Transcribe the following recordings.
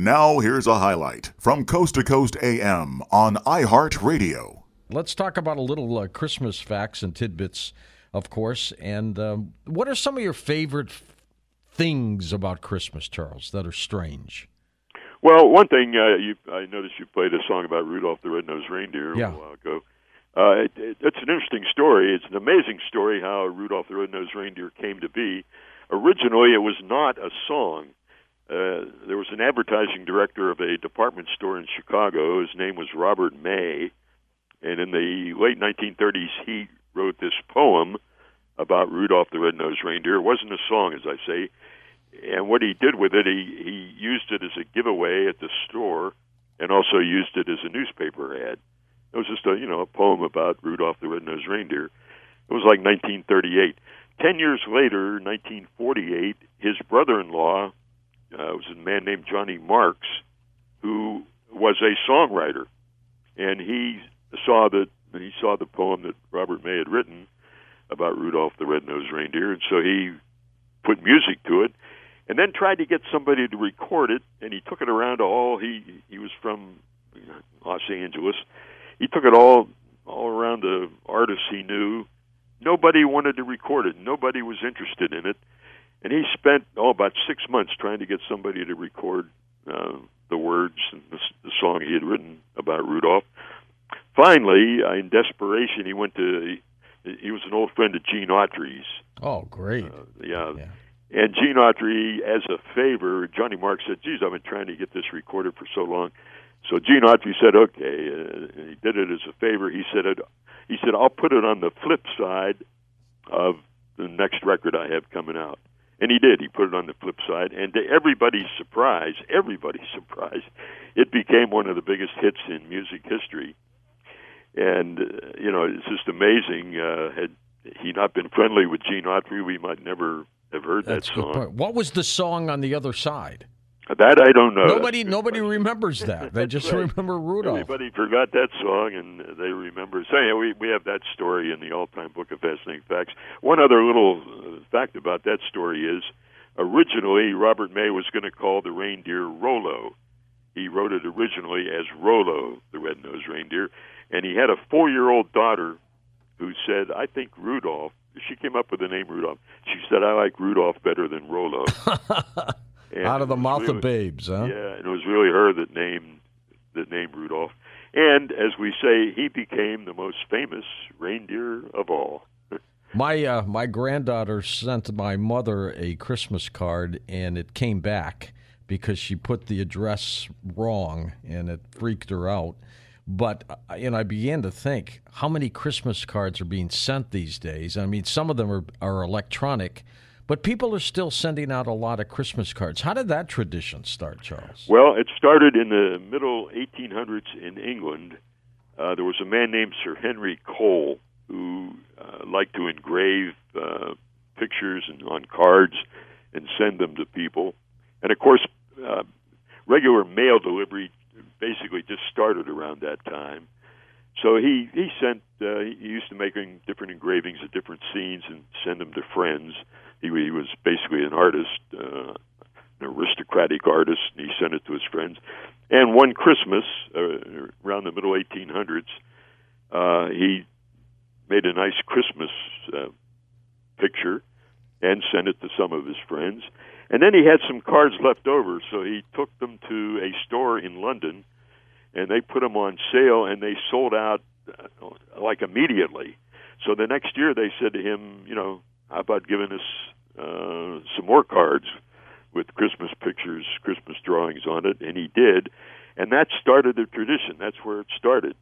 Now, here's a highlight from Coast to Coast AM on iHeartRadio. Let's talk about a little uh, Christmas facts and tidbits, of course. And um, what are some of your favorite f- things about Christmas, Charles, that are strange? Well, one thing uh, you, I noticed you played a song about Rudolph the Red-Nosed Reindeer yeah. a while ago. Uh, it, it, it's an interesting story. It's an amazing story how Rudolph the Red-Nosed Reindeer came to be. Originally, it was not a song. Uh, there was an advertising director of a department store in Chicago. His name was Robert May, and in the late 1930s, he wrote this poem about Rudolph the Red-Nosed Reindeer. It wasn't a song, as I say, and what he did with it, he he used it as a giveaway at the store, and also used it as a newspaper ad. It was just a you know a poem about Rudolph the Red-Nosed Reindeer. It was like 1938. Ten years later, 1948, his brother-in-law uh, was a man named Johnny Marks, who was a songwriter, and he saw that he saw the poem that Robert May had written about Rudolph the Red-Nosed Reindeer, and so he put music to it, and then tried to get somebody to record it, and he took it around to all he he was from Los Angeles. He took it all all around the artists he knew. Nobody wanted to record it. Nobody was interested in it and he spent oh about six months trying to get somebody to record uh, the words and the, the song he had written about Rudolph. Finally, uh, in desperation, he went to. He, he was an old friend of Gene Autry's. Oh, great! Uh, yeah. Yeah. And Gene Autry, as a favor, Johnny Mark said, "Geez, I've been trying to get this recorded for so long." So Gene Autry said, "Okay." Uh, and he did it as a favor. He said, it, "He said I'll put it on the flip side of the next record I have coming out." And he did. He put it on the flip side, and to everybody's surprise, everybody's surprise, it became one of the biggest hits in music history. And uh, you know, it's just amazing. Uh, had he not been friendly with Gene Autry, we might never have heard That's that song. point. What was the song on the other side? That I don't know. nobody, That's a good nobody question. remembers that. They just right. remember Rudolph. Everybody forgot that song, and they remember. So yeah, we we have that story in the all-time book of fascinating facts. One other little uh, fact about that story is, originally Robert May was going to call the reindeer Rollo. He wrote it originally as Rollo, the red-nosed reindeer, and he had a four-year-old daughter who said, "I think Rudolph." She came up with the name Rudolph. She said, "I like Rudolph better than Rollo." And Out of the mouth really- of babes, huh? yeah, and it was really her that named that named Rudolph. And as we say, he became the most famous reindeer of all. My uh, my granddaughter sent my mother a Christmas card, and it came back because she put the address wrong, and it freaked her out. But uh, know, I began to think how many Christmas cards are being sent these days. I mean, some of them are, are electronic, but people are still sending out a lot of Christmas cards. How did that tradition start, Charles? Well, it started in the middle 1800s in England. Uh, there was a man named Sir Henry Cole who uh, liked to engrave uh, pictures and on cards and send them to people. And of course, uh, regular mail delivery basically just started around that time. So he he sent uh, he used to making different engravings of different scenes and send them to friends. He, he was basically an artist, uh, an aristocratic artist, and he sent it to his friends. And one Christmas, uh, around the middle 1800s, uh, he made a nice Christmas uh, picture and sent it to some of his friends. And then he had some cards left over, so he took them to a store in London, and they put them on sale, and they sold out uh, like immediately. So the next year they said to him, you know, how about giving us uh, some more cards with Christmas pictures, Christmas drawings on it? And he did, and that started the tradition. That's where it started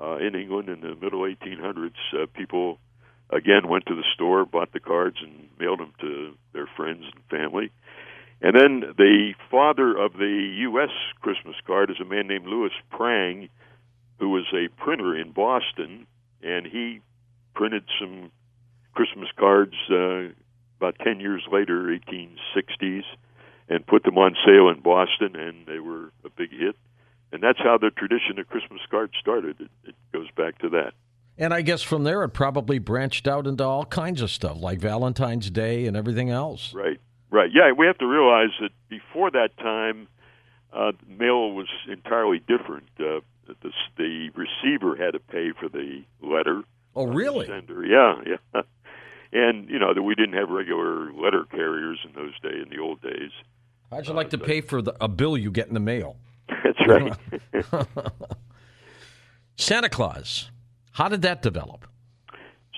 uh, in England in the middle 1800s. Uh, people again went to the store, bought the cards, and mailed them to their friends and family. And then the father of the U.S. Christmas card is a man named Louis Prang, who was a printer in Boston, and he printed some Christmas cards uh, about 10 years later, 1860s, and put them on sale in Boston, and they were a big hit. And that's how the tradition of Christmas cards started. It, it goes back to that. And I guess from there it probably branched out into all kinds of stuff like Valentine's Day and everything else. Right, right. Yeah, we have to realize that before that time, uh, mail was entirely different. Uh, the, the receiver had to pay for the letter. Oh, really? Sender. Yeah, yeah. And you know that we didn't have regular letter carriers in those days, in the old days. How'd you like to pay for the, a bill you get in the mail? That's right. Santa Claus. How did that develop?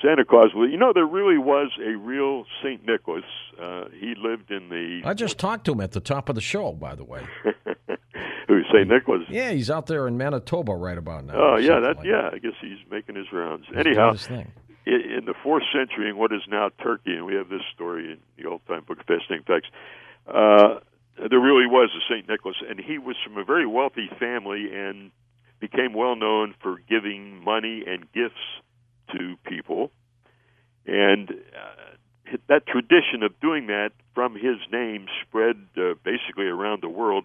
Santa Claus. Well, you know, there really was a real Saint Nicholas. Uh, he lived in the. I just talked to him at the top of the show, by the way. Who Saint Nicholas? Yeah, he's out there in Manitoba right about now. Oh yeah, that like yeah. I guess he's making his rounds. He's Anyhow, doing his thing. i- in the fourth century, in what is now Turkey, and we have this story in the old time book of Fascinating Facts. Uh, there really was a Saint Nicholas, and he was from a very wealthy family and became well known for giving money and gifts to people. And uh, that tradition of doing that from his name spread uh, basically around the world.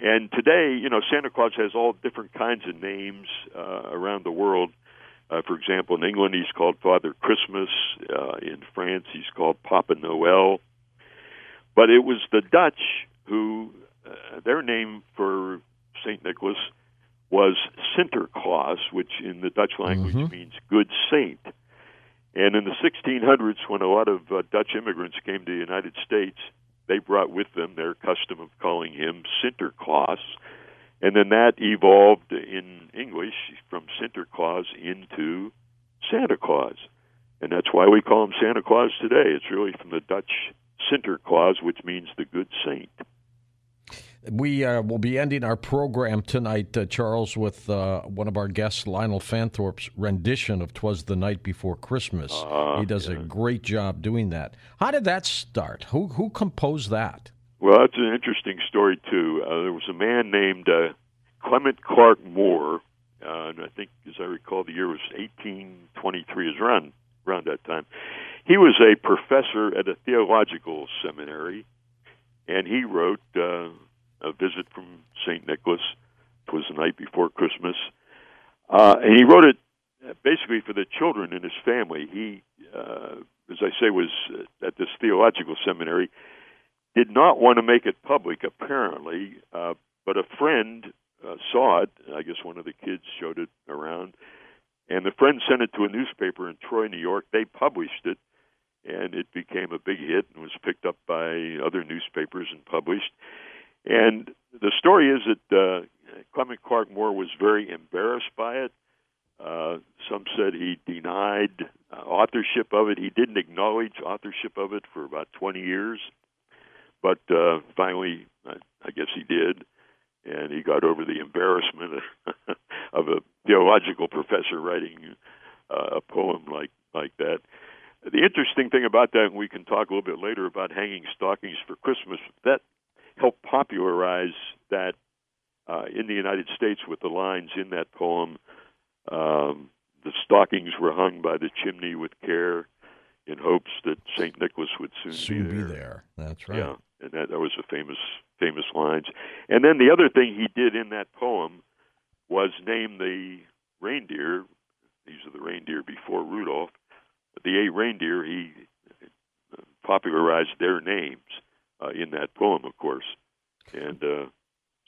And today, you know, Santa Claus has all different kinds of names uh, around the world. Uh, for example, in England, he's called Father Christmas. Uh, in France, he's called Papa Noel. But it was the Dutch who, uh, their name for St. Nicholas was Sinterklaas, which in the Dutch language Mhm. means good saint. And in the 1600s, when a lot of uh, Dutch immigrants came to the United States, they brought with them their custom of calling him Sinterklaas. And then that evolved in English from Sinterklaas into Santa Claus. And that's why we call him Santa Claus today. It's really from the Dutch Sinterklaas, which means the good saint. We uh, will be ending our program tonight, uh, Charles, with uh, one of our guests, Lionel Fanthorpe's rendition of "Twas the Night Before Christmas." Ah, he does a great job doing that. How did that start? Who who composed that? Well, that's an interesting story too. Uh, there was a man named uh, Clement Clarke Moore, uh, and I think, as I recall, the year was 1823. Is around around that time. He was a professor at a theological seminary, and he wrote uh, a visit from Saint Nicholas. It was the night before Christmas, uh, and he wrote it uh, basically for the children in his family. He, uh, as I say, was uh, at this theological seminary did not want to make it public, apparently, uh, but a friend uh, saw it. I guess one of the kids showed it around, and the friend sent it to a newspaper in Troy, New York. They published it, and it became a big hit and was picked up by other newspapers and published. And the story is that uh, Clement Clarke Moore was very embarrassed by it. Uh, some said he denied uh, authorship of it. He didn't acknowledge authorship of it for about 20 years but uh, finally, I, I guess he did, and he got over the embarrassment of a theological professor writing uh, a poem like like that. The interesting thing about that, and we can talk a little bit later about hanging stockings for Christmas, that helped popularize that uh, in the United States with the lines in that poem. Um, the stockings were hung by the chimney with care in hopes that St. Nicholas would soon, Soon be be there. there. That's right. Yeah, and that, that was a famous famous lines. And then the other thing he did in that poem was name the reindeer. These are the reindeer before Rudolph. The eight reindeer. He uh, popularized their names uh, in that poem, of course. And uh,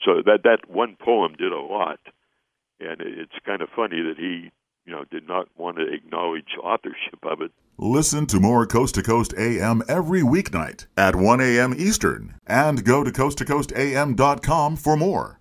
so that that one poem did a lot. And it's kind of funny that he, you know, did not want to acknowledge authorship of it. Listen to more Coast to Coast AM every weeknight at 1 a.m. Eastern and go to coasttocoastam.com for more.